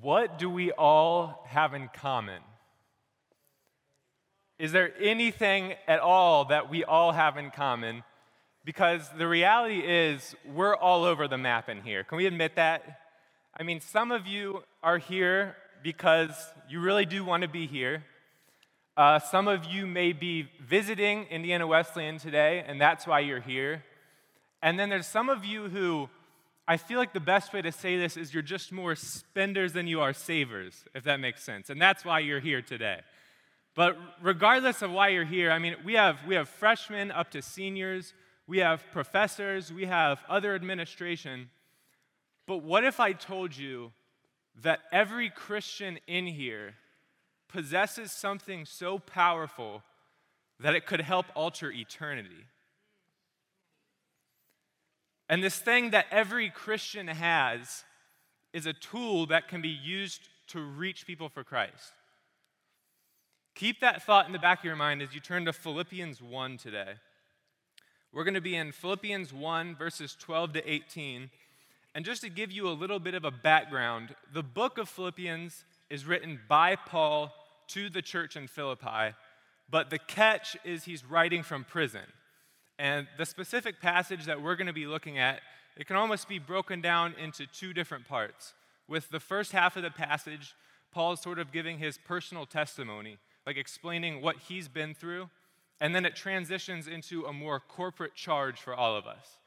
What do we all have in common? Is there anything at all that we all have in common? Because the reality is, we're all over the map in here. Can we admit that? I mean, some of you are here because you really do want to be here. Uh, some of you may be visiting Indiana Wesleyan today, and that's why you're here. And then there's some of you who I feel like the best way to say this is you're just more spenders than you are savers, if that makes sense. And that's why you're here today. But regardless of why you're here, I mean, we have, we have freshmen up to seniors, we have professors, we have other administration. But what if I told you that every Christian in here possesses something so powerful that it could help alter eternity? And this thing that every Christian has is a tool that can be used to reach people for Christ. Keep that thought in the back of your mind as you turn to Philippians 1 today. We're going to be in Philippians 1, verses 12 to 18. And just to give you a little bit of a background, the book of Philippians is written by Paul to the church in Philippi, but the catch is he's writing from prison. And the specific passage that we're going to be looking at, it can almost be broken down into two different parts. With the first half of the passage, Paul is sort of giving his personal testimony like explaining what he's been through, and then it transitions into a more corporate charge for all of us.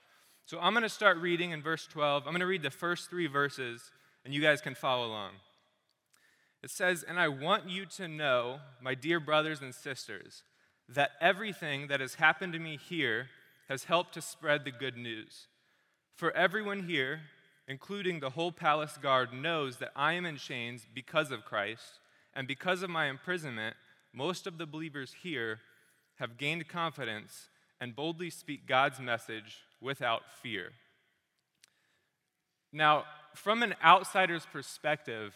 So I'm going to start reading in verse 12. I'm going to read the first three verses, and you guys can follow along. It says, And I want you to know, my dear brothers and sisters, that everything that has happened to me here has helped to spread the good news. For everyone here, including the whole palace guard, knows that I am in chains because of Christ, and because of my imprisonment, most of the believers here have gained confidence and boldly speak God's message without fear. Now, from an outsider's perspective,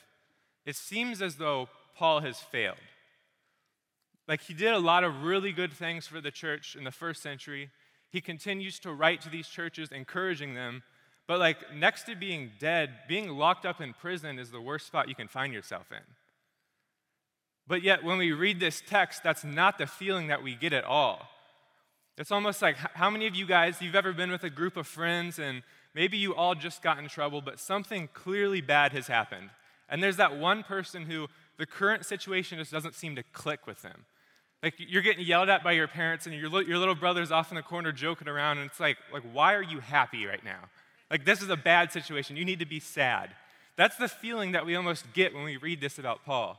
it seems as though Paul has failed. Like, he did a lot of really good things for the church in the first century. He continues to write to these churches, encouraging them. But, like, next to being dead, being locked up in prison is the worst spot you can find yourself in. But yet, when we read this text, that's not the feeling that we get at all. It's almost like how many of you guys, you've ever been with a group of friends and maybe you all just got in trouble, but something clearly bad has happened. And there's that one person who the current situation just doesn't seem to click with them. Like you're getting yelled at by your parents and your, your little brother's off in the corner joking around, and it's like, like, why are you happy right now? Like, this is a bad situation. You need to be sad. That's the feeling that we almost get when we read this about Paul.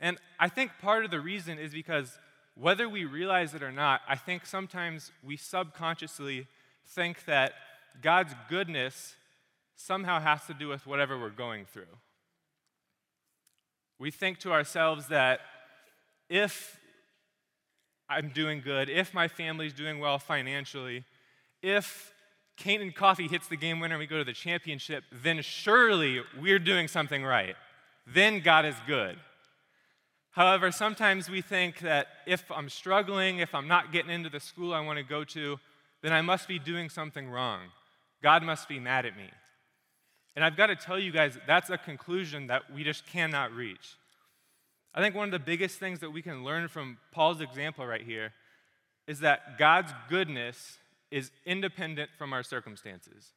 And I think part of the reason is because whether we realize it or not, I think sometimes we subconsciously think that God's goodness somehow has to do with whatever we're going through. We think to ourselves that if I'm doing good, if my family's doing well financially, if Canaan Coffee hits the game winner and we go to the championship, then surely we're doing something right. Then God is good. However, sometimes we think that if I'm struggling, if I'm not getting into the school I want to go to, then I must be doing something wrong. God must be mad at me. And I've got to tell you guys, that's a conclusion that we just cannot reach. I think one of the biggest things that we can learn from Paul's example right here is that God's goodness is independent from our circumstances.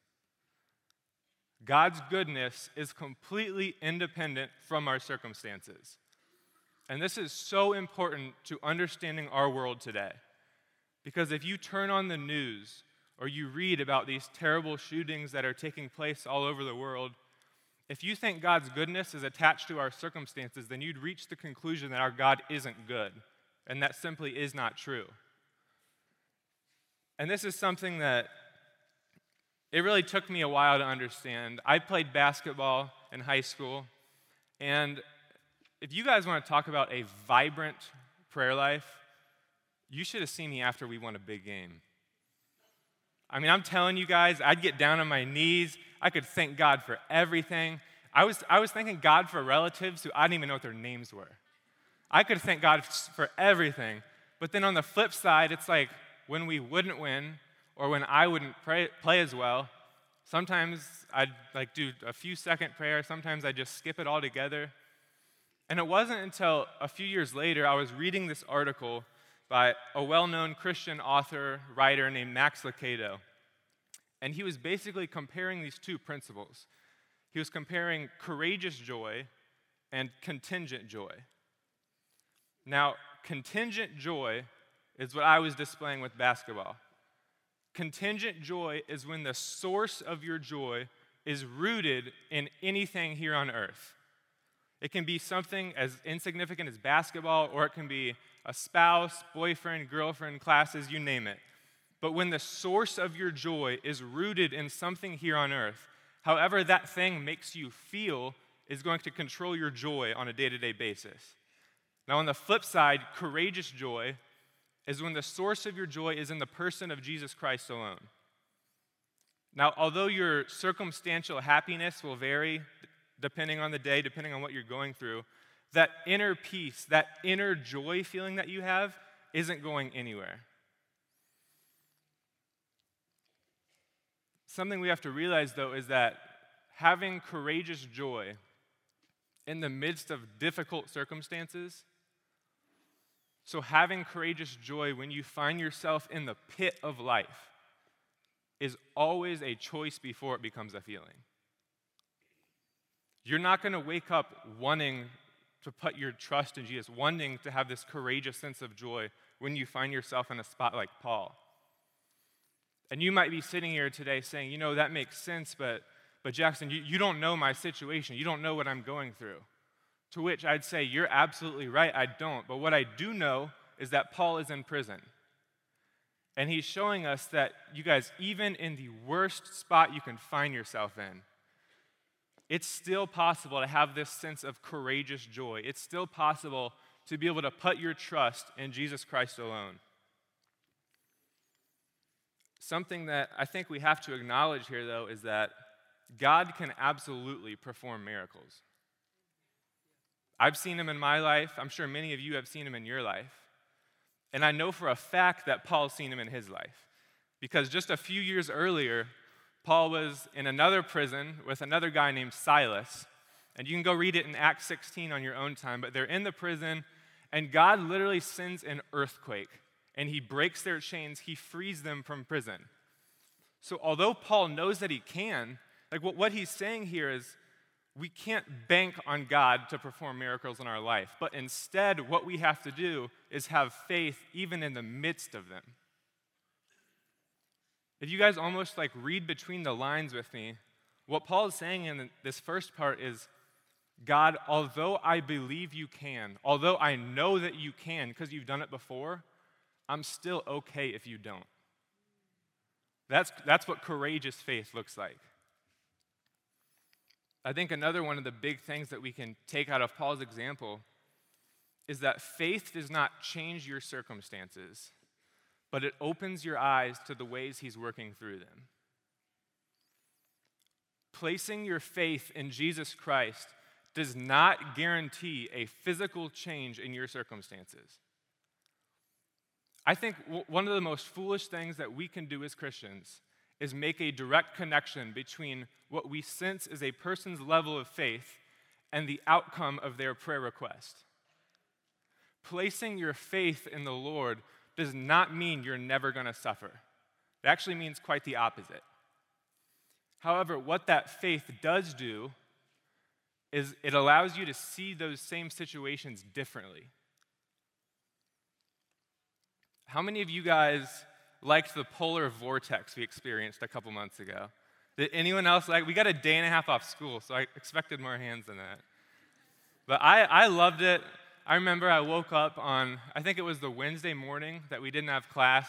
God's goodness is completely independent from our circumstances. And this is so important to understanding our world today. Because if you turn on the news or you read about these terrible shootings that are taking place all over the world, if you think God's goodness is attached to our circumstances, then you'd reach the conclusion that our God isn't good. And that simply is not true. And this is something that it really took me a while to understand. I played basketball in high school, and if you guys want to talk about a vibrant prayer life, you should have seen me after we won a big game. I mean, I'm telling you guys, I'd get down on my knees. I could thank God for everything. I was, I was thanking God for relatives who I didn't even know what their names were. I could thank God for everything. But then on the flip side, it's like when we wouldn't win or when I wouldn't pray, play as well, Sometimes I'd like do a few second prayer, sometimes I just skip it all together. And it wasn't until a few years later I was reading this article by a well known Christian author, writer named Max Lucado. And he was basically comparing these two principles. He was comparing courageous joy and contingent joy. Now, contingent joy is what I was displaying with basketball. Contingent joy is when the source of your joy is rooted in anything here on earth. It can be something as insignificant as basketball, or it can be a spouse, boyfriend, girlfriend, classes, you name it. But when the source of your joy is rooted in something here on earth, however that thing makes you feel is going to control your joy on a day to day basis. Now, on the flip side, courageous joy is when the source of your joy is in the person of Jesus Christ alone. Now, although your circumstantial happiness will vary depending on the day, depending on what you're going through, that inner peace, that inner joy feeling that you have, isn't going anywhere. Something we have to realize, though, is that having courageous joy in the midst of difficult circumstances. So, having courageous joy when you find yourself in the pit of life is always a choice before it becomes a feeling. You're not going to wake up wanting to put your trust in Jesus, wanting to have this courageous sense of joy when you find yourself in a spot like Paul. And you might be sitting here today saying, you know, that makes sense, but but Jackson, you, you don't know my situation. You don't know what I'm going through. To which I'd say, You're absolutely right. I don't. But what I do know is that Paul is in prison. And he's showing us that, you guys, even in the worst spot you can find yourself in, it's still possible to have this sense of courageous joy. It's still possible to be able to put your trust in Jesus Christ alone. Something that I think we have to acknowledge here, though, is that God can absolutely perform miracles. I've seen him in my life. I'm sure many of you have seen him in your life. And I know for a fact that Paul's seen him in his life. Because just a few years earlier, Paul was in another prison with another guy named Silas. And you can go read it in Acts 16 on your own time. But they're in the prison, and God literally sends an earthquake. And he breaks their chains, he frees them from prison. So, although Paul knows that he can, like what, what he's saying here is we can't bank on God to perform miracles in our life, but instead, what we have to do is have faith even in the midst of them. If you guys almost like read between the lines with me, what Paul is saying in this first part is God, although I believe you can, although I know that you can because you've done it before, I'm still okay if you don't. That's, that's what courageous faith looks like. I think another one of the big things that we can take out of Paul's example is that faith does not change your circumstances, but it opens your eyes to the ways he's working through them. Placing your faith in Jesus Christ does not guarantee a physical change in your circumstances. I think one of the most foolish things that we can do as Christians is make a direct connection between what we sense is a person's level of faith and the outcome of their prayer request. Placing your faith in the Lord does not mean you're never going to suffer. It actually means quite the opposite. However, what that faith does do is it allows you to see those same situations differently. How many of you guys liked the polar vortex we experienced a couple months ago. Did anyone else like? We got a day and a half off school, so I expected more hands than that. But I, I loved it. I remember I woke up on, I think it was the Wednesday morning that we didn't have class.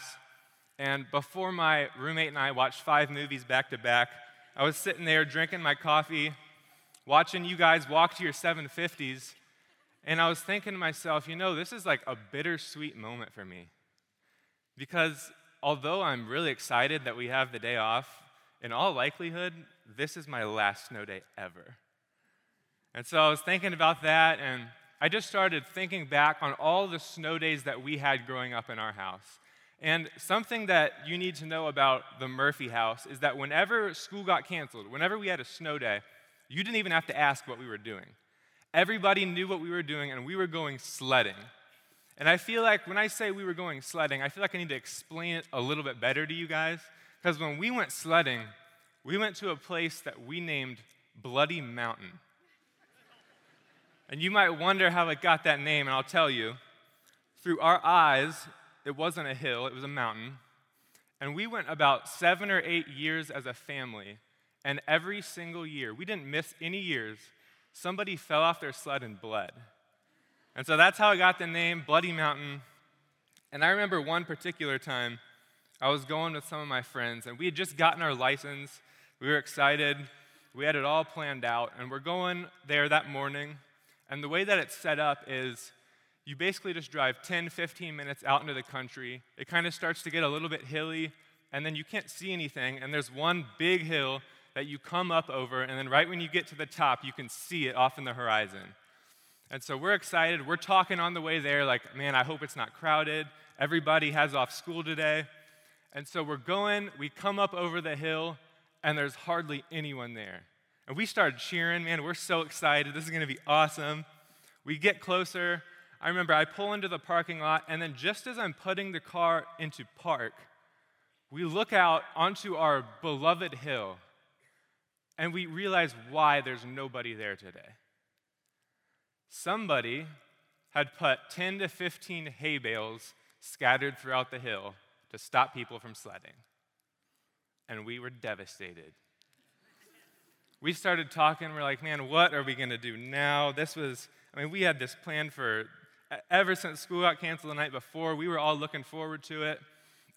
And before my roommate and I watched five movies back to back, I was sitting there drinking my coffee, watching you guys walk to your 750s. And I was thinking to myself, you know, this is like a bittersweet moment for me. Because although I'm really excited that we have the day off, in all likelihood, this is my last snow day ever. And so I was thinking about that, and I just started thinking back on all the snow days that we had growing up in our house. And something that you need to know about the Murphy house is that whenever school got canceled, whenever we had a snow day, you didn't even have to ask what we were doing. Everybody knew what we were doing, and we were going sledding. And I feel like when I say we were going sledding, I feel like I need to explain it a little bit better to you guys. Because when we went sledding, we went to a place that we named Bloody Mountain. And you might wonder how it got that name, and I'll tell you. Through our eyes, it wasn't a hill, it was a mountain. And we went about seven or eight years as a family. And every single year, we didn't miss any years, somebody fell off their sled and bled. And so that's how I got the name Bloody Mountain. And I remember one particular time, I was going with some of my friends, and we had just gotten our license. We were excited. We had it all planned out, and we're going there that morning. And the way that it's set up is you basically just drive 10, 15 minutes out into the country. It kind of starts to get a little bit hilly, and then you can't see anything. And there's one big hill that you come up over, and then right when you get to the top, you can see it off in the horizon. And so we're excited. We're talking on the way there, like, man, I hope it's not crowded. Everybody has off school today. And so we're going, we come up over the hill, and there's hardly anyone there. And we started cheering, man, we're so excited. This is going to be awesome. We get closer, I remember I pull into the parking lot, and then just as I'm putting the car into park, we look out onto our beloved hill, and we realize why there's nobody there today. Somebody had put 10 to 15 hay bales scattered throughout the hill to stop people from sledding. And we were devastated. We started talking, we're like, man, what are we gonna do now? This was, I mean, we had this plan for ever since school got canceled the night before, we were all looking forward to it.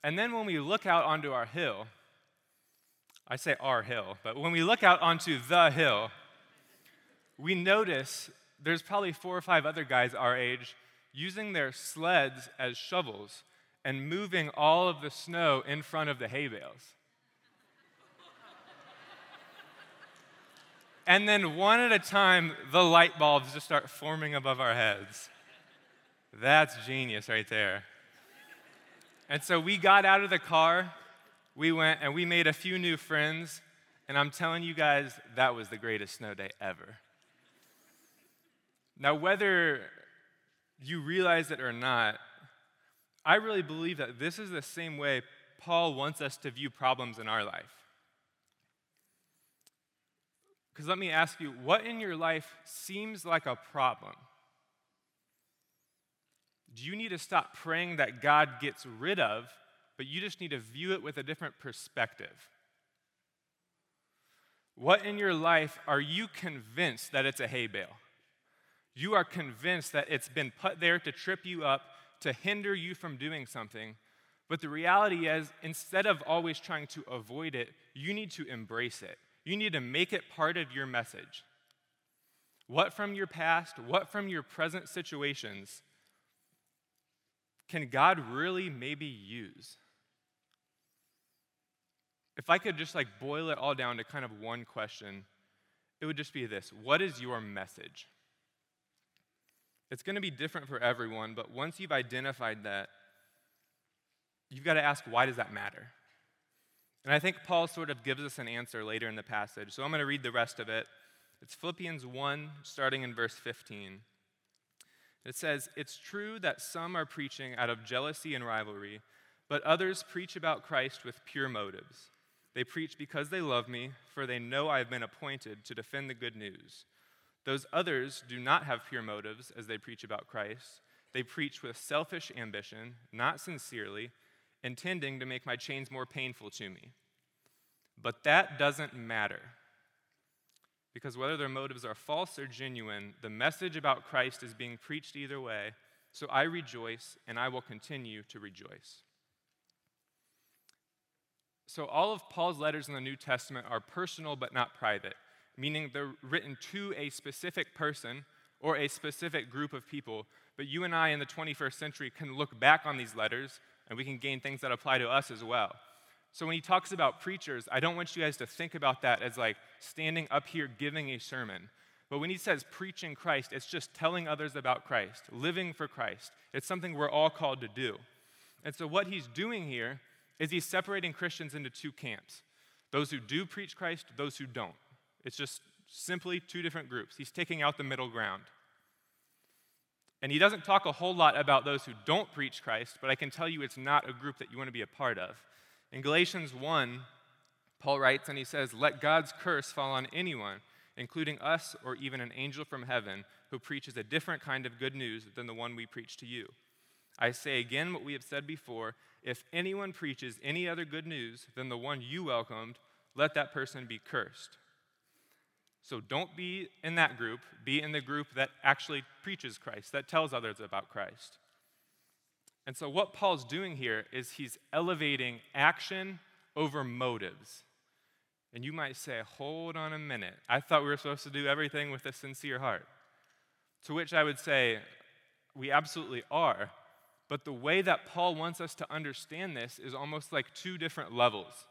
And then when we look out onto our hill, I say our hill, but when we look out onto the hill, we notice there's probably four or five other guys our age using their sleds as shovels and moving all of the snow in front of the hay bales. And then one at a time, the light bulbs just start forming above our heads. That's genius right there. And so we got out of the car, we went and we made a few new friends, and I'm telling you guys, that was the greatest snow day ever. Now, whether you realize it or not, I really believe that this is the same way Paul wants us to view problems in our life. Because let me ask you, what in your life seems like a problem? do you need to stop praying that God gets rid of, but you just need to view it with a different perspective? What in your life are you convinced that it's a hay bale? You are convinced that it's been put there to trip you up, to hinder you from doing something. But the reality is, instead of always trying to avoid it, you need to embrace it. You need to make it part of your message. What from your past, what from your present situations can God really maybe use? If I could just like boil it all down to kind of one question, it would just be this What is your message? It's going to be different for everyone, but once you've identified that, you've got to ask, why does that matter? And I think Paul sort of gives us an answer later in the passage. So I'm going to read the rest of it. It's Philippians 1, starting in verse 15. It says, It's true that some are preaching out of jealousy and rivalry, but others preach about Christ with pure motives. They preach because they love me, for they know I have been appointed to defend the good news. Those others do not have pure motives as they preach about Christ. They preach with selfish ambition, not sincerely, intending to make my chains more painful to me. But that doesn't matter. Because whether their motives are false or genuine, the message about Christ is being preached either way. So I rejoice and I will continue to rejoice. So, all of Paul's letters in the New Testament are personal but not private, meaning they're written to a specific person or a specific group of people. But you and I in the 21st century can look back on these letters and we can gain things that apply to us as well. So when he talks about preachers, I don't want you guys to think about that as like standing up here giving a sermon. But when he says preaching Christ, it's just telling others about Christ, living for Christ. It's something we're all called to do. And so, what he's doing here is he's separating Christians into two camps those who do preach Christ, those who don't. It's just simply two different groups. He's taking out the middle ground. And he doesn't talk a whole lot about those who don't preach Christ, but I can tell you it's not a group that you want to be a part of. In Galatians 1, Paul writes and he says, Let God's curse fall on anyone, including us or even an angel from heaven, who preaches a different kind of good news than the one we preach to you. I say again what we have said before if anyone preaches any other good news than the one you welcomed, let that person be cursed. So don't be in that group, be in the group that actually preaches Christ, that tells others about Christ. And so, what Paul's doing here is he's elevating action over motives. And you might say, hold on a minute. I thought we were supposed to do everything with a sincere heart. To which I would say, we absolutely are. But the way that Paul wants us to understand this is almost like two different levels.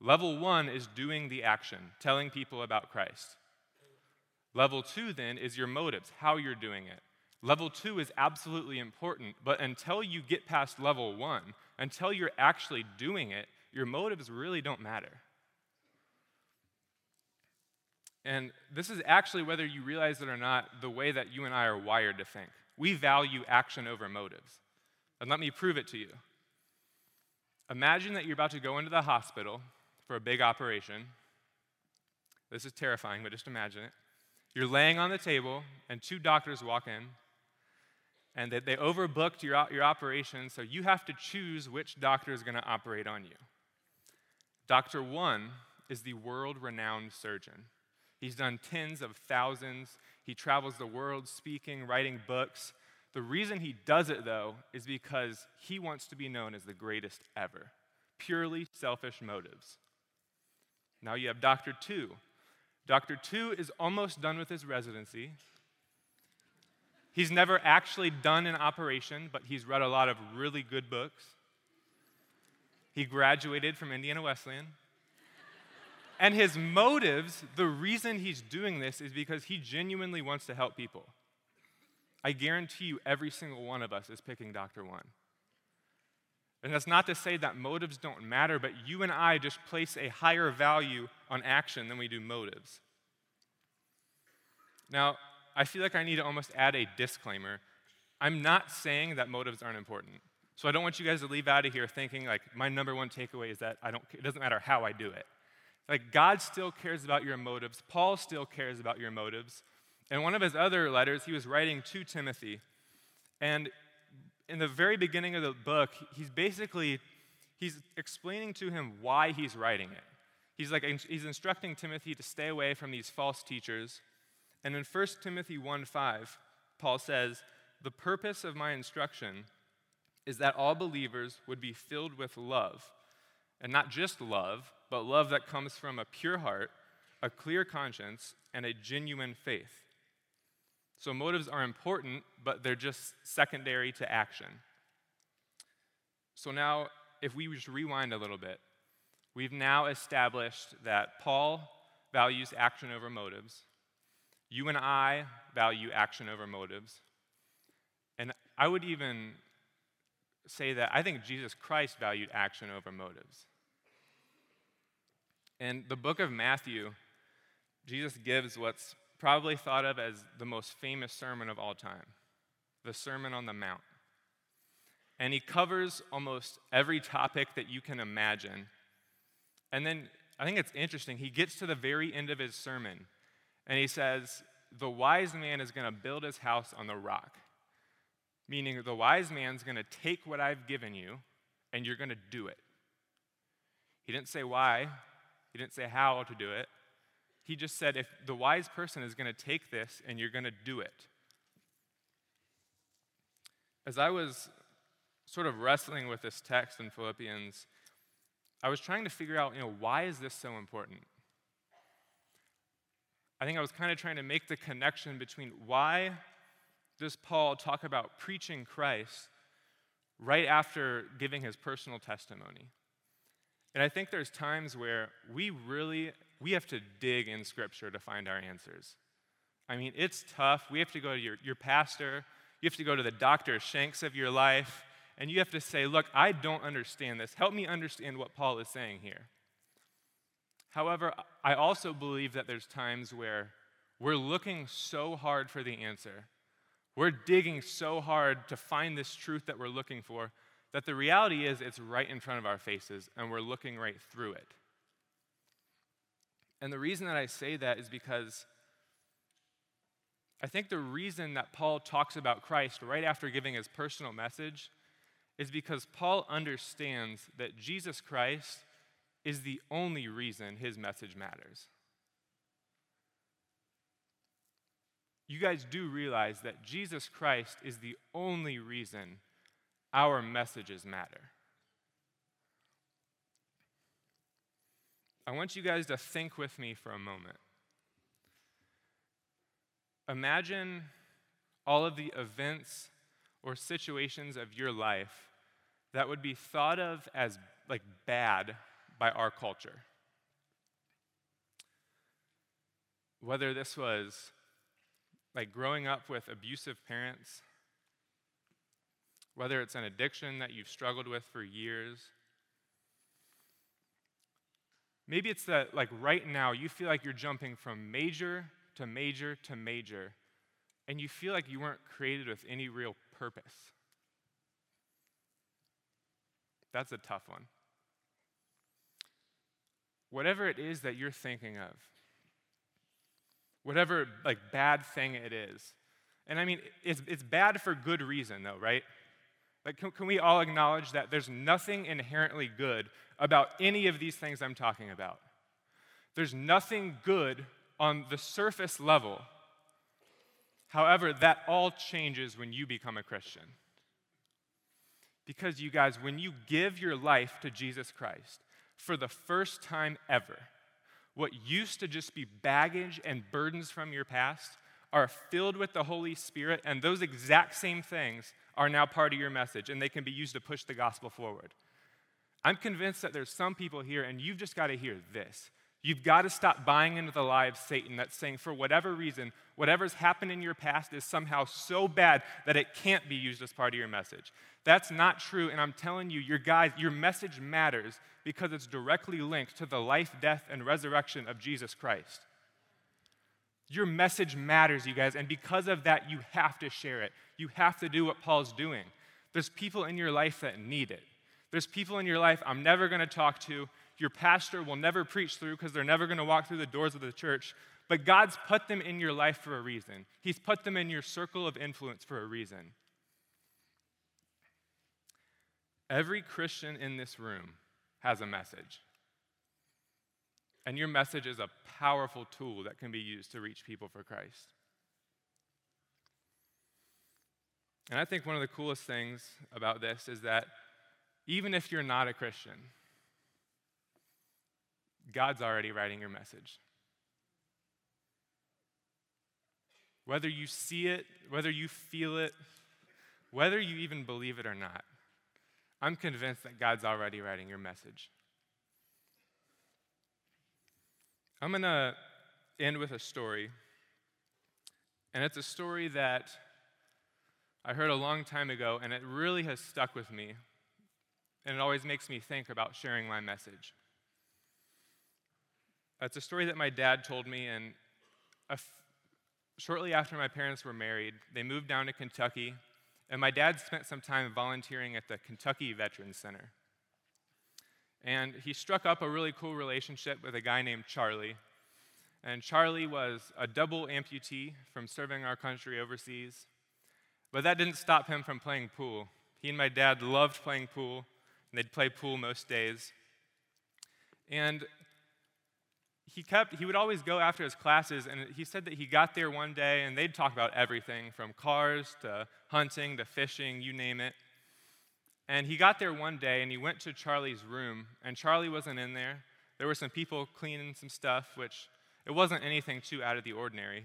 Level one is doing the action, telling people about Christ. Level two, then, is your motives, how you're doing it. Level two is absolutely important, but until you get past level one, until you're actually doing it, your motives really don't matter. And this is actually, whether you realize it or not, the way that you and I are wired to think. We value action over motives. And let me prove it to you. Imagine that you're about to go into the hospital for a big operation. This is terrifying, but just imagine it. You're laying on the table, and two doctors walk in, and they, they overbooked your, your operation, so you have to choose which doctor is going to operate on you. Doctor one is the world renowned surgeon. He's done tens of thousands. He travels the world speaking, writing books. The reason he does it, though, is because he wants to be known as the greatest ever. Purely selfish motives. Now you have Dr. Two. Dr. Two is almost done with his residency. He's never actually done an operation, but he's read a lot of really good books. He graduated from Indiana Wesleyan. And his motives, the reason he's doing this is because he genuinely wants to help people. I guarantee you, every single one of us is picking Dr. One. And that's not to say that motives don't matter, but you and I just place a higher value on action than we do motives. Now, I feel like I need to almost add a disclaimer. I'm not saying that motives aren't important. So I don't want you guys to leave out of here thinking like my number one takeaway is that I don't it doesn't matter how I do it. Like God still cares about your motives. Paul still cares about your motives. In one of his other letters, he was writing to Timothy. And in the very beginning of the book, he's basically he's explaining to him why he's writing it. He's like he's instructing Timothy to stay away from these false teachers. And in 1 Timothy 1:5, Paul says, "The purpose of my instruction is that all believers would be filled with love, and not just love, but love that comes from a pure heart, a clear conscience, and a genuine faith." So motives are important, but they're just secondary to action. So now, if we just rewind a little bit, we've now established that Paul values action over motives. You and I value action over motives. And I would even say that I think Jesus Christ valued action over motives. In the book of Matthew, Jesus gives what's probably thought of as the most famous sermon of all time the Sermon on the Mount. And he covers almost every topic that you can imagine. And then I think it's interesting, he gets to the very end of his sermon and he says, The wise man is going to build his house on the rock. Meaning, the wise man's going to take what I've given you and you're going to do it. He didn't say why, he didn't say how to do it. He just said, if the wise person is going to take this and you're going to do it. As I was sort of wrestling with this text in Philippians, I was trying to figure out, you know, why is this so important? I think I was kind of trying to make the connection between why does Paul talk about preaching Christ right after giving his personal testimony? And I think there's times where we really we have to dig in Scripture to find our answers. I mean, it's tough. We have to go to your, your pastor, you have to go to the Dr. Shanks of your life, and you have to say, Look, I don't understand this. Help me understand what Paul is saying here. However, I also believe that there's times where we're looking so hard for the answer. We're digging so hard to find this truth that we're looking for that the reality is it's right in front of our faces and we're looking right through it. And the reason that I say that is because I think the reason that Paul talks about Christ right after giving his personal message is because Paul understands that Jesus Christ is the only reason his message matters. You guys do realize that Jesus Christ is the only reason our messages matter. I want you guys to think with me for a moment. Imagine all of the events or situations of your life that would be thought of as like bad by our culture. Whether this was like growing up with abusive parents, whether it's an addiction that you've struggled with for years, Maybe it's that, like, right now, you feel like you're jumping from major to major to major, and you feel like you weren't created with any real purpose. That's a tough one. Whatever it is that you're thinking of, whatever, like, bad thing it is, and I mean, it's, it's bad for good reason, though, right? Like, can, can we all acknowledge that there's nothing inherently good about any of these things I'm talking about. There's nothing good on the surface level. However, that all changes when you become a Christian. Because, you guys, when you give your life to Jesus Christ for the first time ever, what used to just be baggage and burdens from your past are filled with the Holy Spirit, and those exact same things are now part of your message, and they can be used to push the gospel forward. I'm convinced that there's some people here, and you've just got to hear this. You've got to stop buying into the lie of Satan that's saying, for whatever reason, whatever's happened in your past is somehow so bad that it can't be used as part of your message. That's not true, and I'm telling you, your guys, your message matters because it's directly linked to the life, death, and resurrection of Jesus Christ. Your message matters, you guys, and because of that, you have to share it. You have to do what Paul's doing. There's people in your life that need it. There's people in your life I'm never going to talk to. Your pastor will never preach through because they're never going to walk through the doors of the church. But God's put them in your life for a reason. He's put them in your circle of influence for a reason. Every Christian in this room has a message. And your message is a powerful tool that can be used to reach people for Christ. And I think one of the coolest things about this is that even if you're not a Christian, God's already writing your message. Whether you see it, whether you feel it, whether you even believe it or not, I'm convinced that God's already writing your message. I'm going to end with a story. And it's a story that I heard a long time ago, and it really has stuck with me and it always makes me think about sharing my message. It's a story that my dad told me, and shortly after my parents were married, they moved down to Kentucky, and my dad spent some time volunteering at the Kentucky Veterans Center. And he struck up a really cool relationship with a guy named Charlie. And Charlie was a double amputee from serving our country overseas. But that didn't stop him from playing pool. He and my dad loved playing pool, and they'd play pool most days. And he kept he would always go after his classes and he said that he got there one day and they'd talk about everything from cars to hunting to fishing you name it and he got there one day and he went to charlie's room and charlie wasn't in there there were some people cleaning some stuff which it wasn't anything too out of the ordinary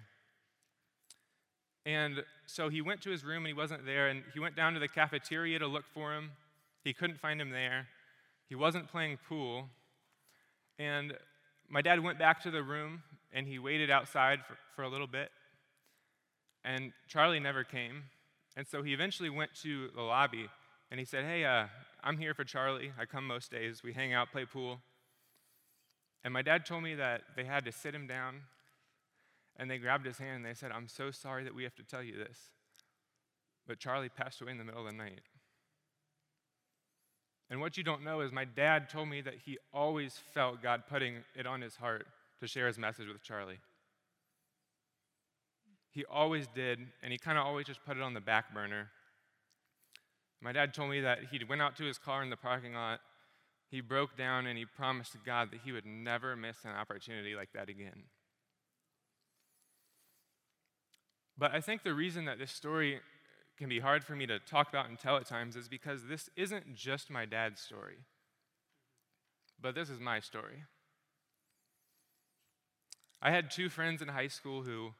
and so he went to his room and he wasn't there and he went down to the cafeteria to look for him he couldn't find him there. He wasn't playing pool. And my dad went back to the room and he waited outside for, for a little bit. And Charlie never came. And so he eventually went to the lobby and he said, Hey, uh, I'm here for Charlie. I come most days. We hang out, play pool. And my dad told me that they had to sit him down and they grabbed his hand and they said, I'm so sorry that we have to tell you this. But Charlie passed away in the middle of the night. And what you don't know is my dad told me that he always felt God putting it on his heart to share his message with Charlie. He always did, and he kind of always just put it on the back burner. My dad told me that he went out to his car in the parking lot, he broke down, and he promised to God that he would never miss an opportunity like that again. But I think the reason that this story can be hard for me to talk about and tell at times is because this isn't just my dad's story, but this is my story. I had two friends in high school who,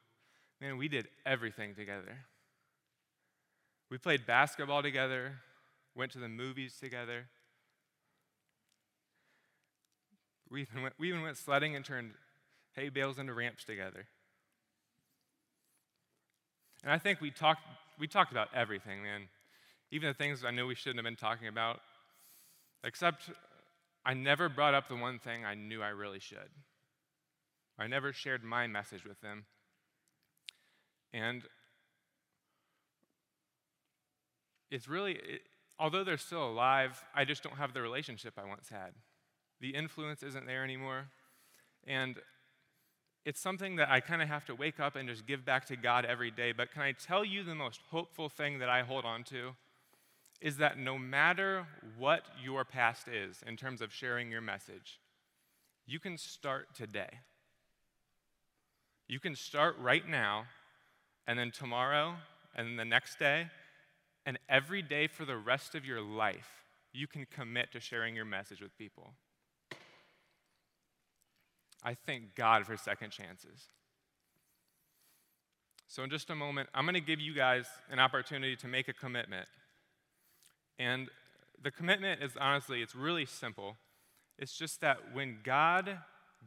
man, we did everything together. We played basketball together, went to the movies together. We even went, we even went sledding and turned hay bales into ramps together. And I think we talked, we talked about everything, man. Even the things I knew we shouldn't have been talking about. Except I never brought up the one thing I knew I really should. I never shared my message with them. And it's really, it, although they're still alive, I just don't have the relationship I once had. The influence isn't there anymore. And it's something that I kind of have to wake up and just give back to God every day. But can I tell you the most hopeful thing that I hold on to? Is that no matter what your past is in terms of sharing your message, you can start today. You can start right now, and then tomorrow, and the next day, and every day for the rest of your life, you can commit to sharing your message with people. I thank God for second chances. So, in just a moment, I'm going to give you guys an opportunity to make a commitment. And the commitment is honestly, it's really simple. It's just that when God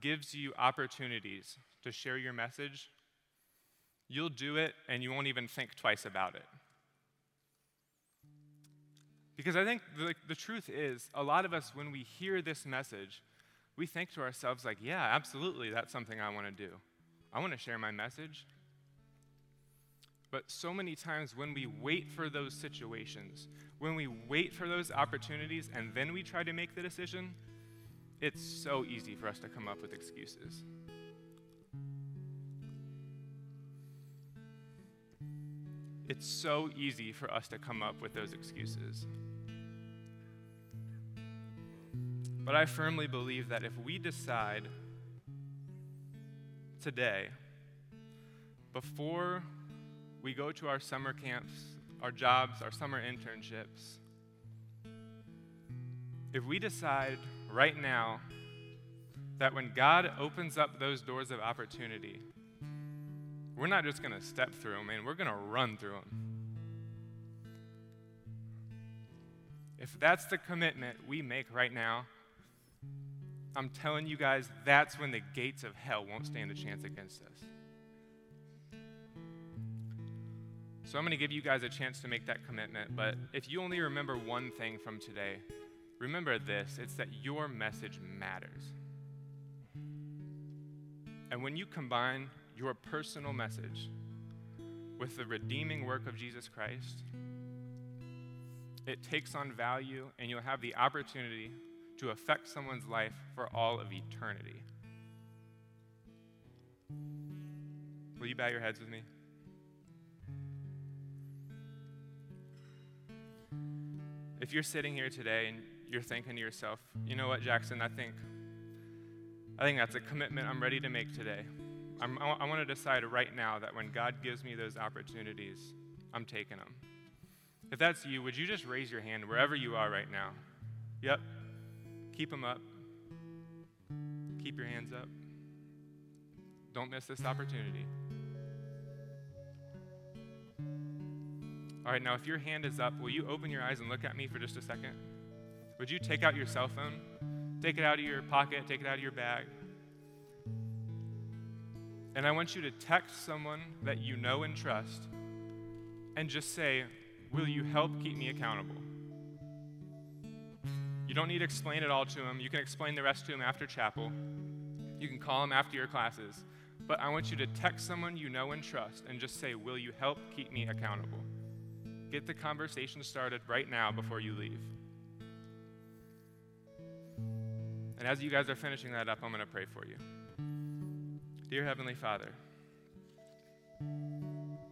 gives you opportunities to share your message, you'll do it and you won't even think twice about it. Because I think the, the truth is, a lot of us, when we hear this message, we think to ourselves, like, yeah, absolutely, that's something I want to do. I want to share my message. But so many times when we wait for those situations, when we wait for those opportunities and then we try to make the decision, it's so easy for us to come up with excuses. It's so easy for us to come up with those excuses. But I firmly believe that if we decide today, before we go to our summer camps, our jobs, our summer internships, if we decide right now that when God opens up those doors of opportunity, we're not just going to step through them, we're going to run through them. If that's the commitment we make right now, I'm telling you guys, that's when the gates of hell won't stand a chance against us. So I'm going to give you guys a chance to make that commitment. But if you only remember one thing from today, remember this it's that your message matters. And when you combine your personal message with the redeeming work of Jesus Christ, it takes on value and you'll have the opportunity to affect someone's life for all of eternity. Will you bow your heads with me? If you're sitting here today and you're thinking to yourself, you know what, Jackson, I think, I think that's a commitment I'm ready to make today. I'm, I want to decide right now that when God gives me those opportunities, I'm taking them. If that's you, would you just raise your hand wherever you are right now? Yep, Keep them up. Keep your hands up. Don't miss this opportunity. All right, now if your hand is up, will you open your eyes and look at me for just a second? Would you take out your cell phone? Take it out of your pocket, take it out of your bag. And I want you to text someone that you know and trust and just say, Will you help keep me accountable? Don't need to explain it all to them. You can explain the rest to them after chapel. You can call them after your classes. But I want you to text someone you know and trust and just say, Will you help keep me accountable? Get the conversation started right now before you leave. And as you guys are finishing that up, I'm going to pray for you. Dear Heavenly Father,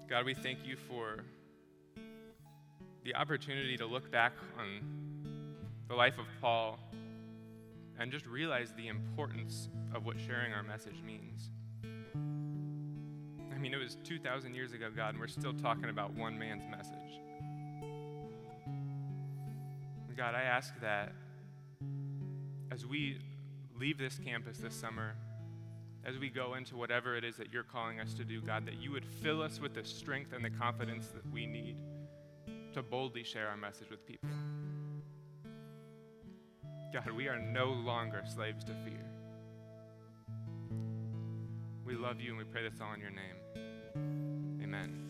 God, we thank you for the opportunity to look back on the life of Paul and just realize the importance of what sharing our message means. I mean, it was 2,000 years ago, God, and we're still talking about one man's message. God, I ask that as we leave this campus this summer, as we go into whatever it is that you're calling us to do, God, that you would fill us with the strength and the confidence that we need to boldly share our message with people. God, we are no longer slaves to fear. We love you and we pray this all in your name. Amen.